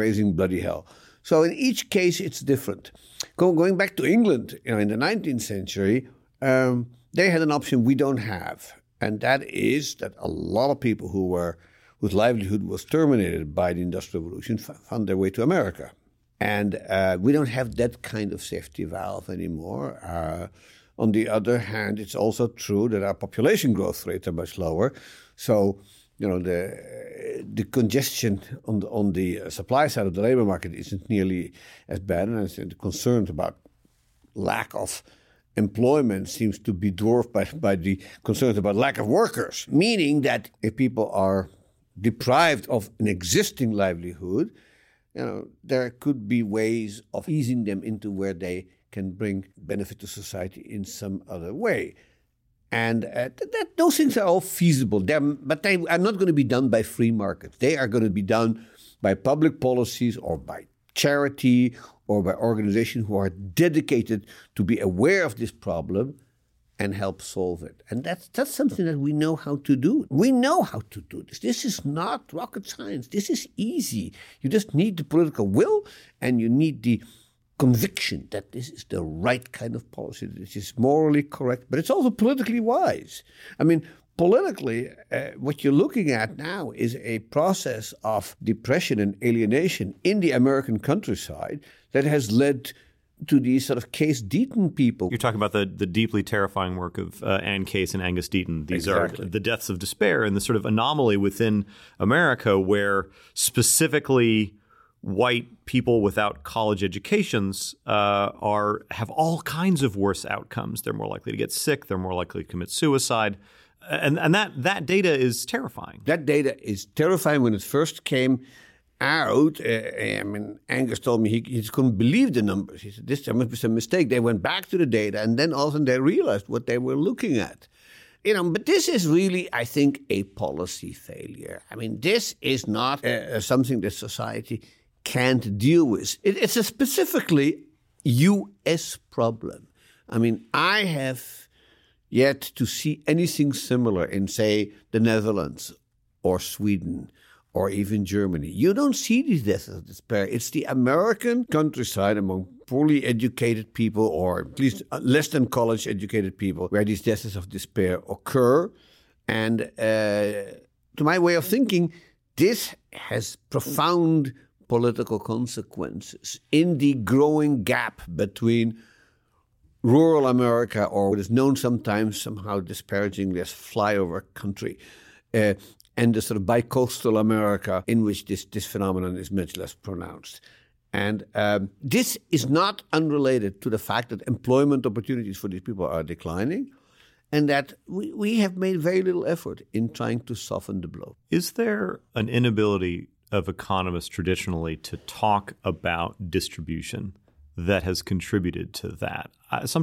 raising bloody hell. So in each case, it's different. Go, going back to England, you know, in the 19th century, um, they had an option we don't have, and that is that a lot of people who were whose livelihood was terminated by the Industrial Revolution found their way to America, and uh, we don't have that kind of safety valve anymore. Uh, on the other hand, it's also true that our population growth rates are much lower, so you know the the congestion on the on the supply side of the labor market isn't nearly as bad, and the concerns about lack of employment seems to be dwarfed by, by the concerns about lack of workers. Meaning that if people are deprived of an existing livelihood, you know there could be ways of easing them into where they can bring benefit to society in some other way. And uh, that, those things are all feasible, They're, but they are not going to be done by free markets. They are going to be done by public policies or by charity or by organizations who are dedicated to be aware of this problem and help solve it. And that's, that's something that we know how to do. We know how to do this. This is not rocket science. This is easy. You just need the political will and you need the conviction that this is the right kind of policy, this is morally correct, but it's also politically wise. I mean, politically, uh, what you're looking at now is a process of depression and alienation in the American countryside that has led to these sort of Case Deaton people. You're talking about the, the deeply terrifying work of uh, Anne Case and Angus Deaton. These exactly. are the deaths of despair and the sort of anomaly within America where specifically white people without college educations uh, are have all kinds of worse outcomes. They're more likely to get sick. They're more likely to commit suicide, and and that that data is terrifying. That data is terrifying. When it first came out, uh, I mean, Angus told me he, he couldn't believe the numbers. He said, "This must be some mistake." They went back to the data, and then all of a sudden they realized what they were looking at. You know, but this is really, I think, a policy failure. I mean, this is not uh, something that society can't deal with. It, it's a specifically U.S. problem. I mean, I have yet to see anything similar in, say, the Netherlands or Sweden or even Germany. You don't see these deaths of despair. It's the American countryside among poorly educated people, or at least less than college educated people, where these deaths of despair occur. And uh, to my way of thinking, this has profound political consequences in the growing gap between rural America, or what is known sometimes somehow disparagingly as flyover country, uh, and the sort of bicoastal America in which this, this phenomenon is much less pronounced. And um, this is not unrelated to the fact that employment opportunities for these people are declining and that we, we have made very little effort in trying to soften the blow. Is there an inability of economists traditionally to talk about distribution that has contributed to that.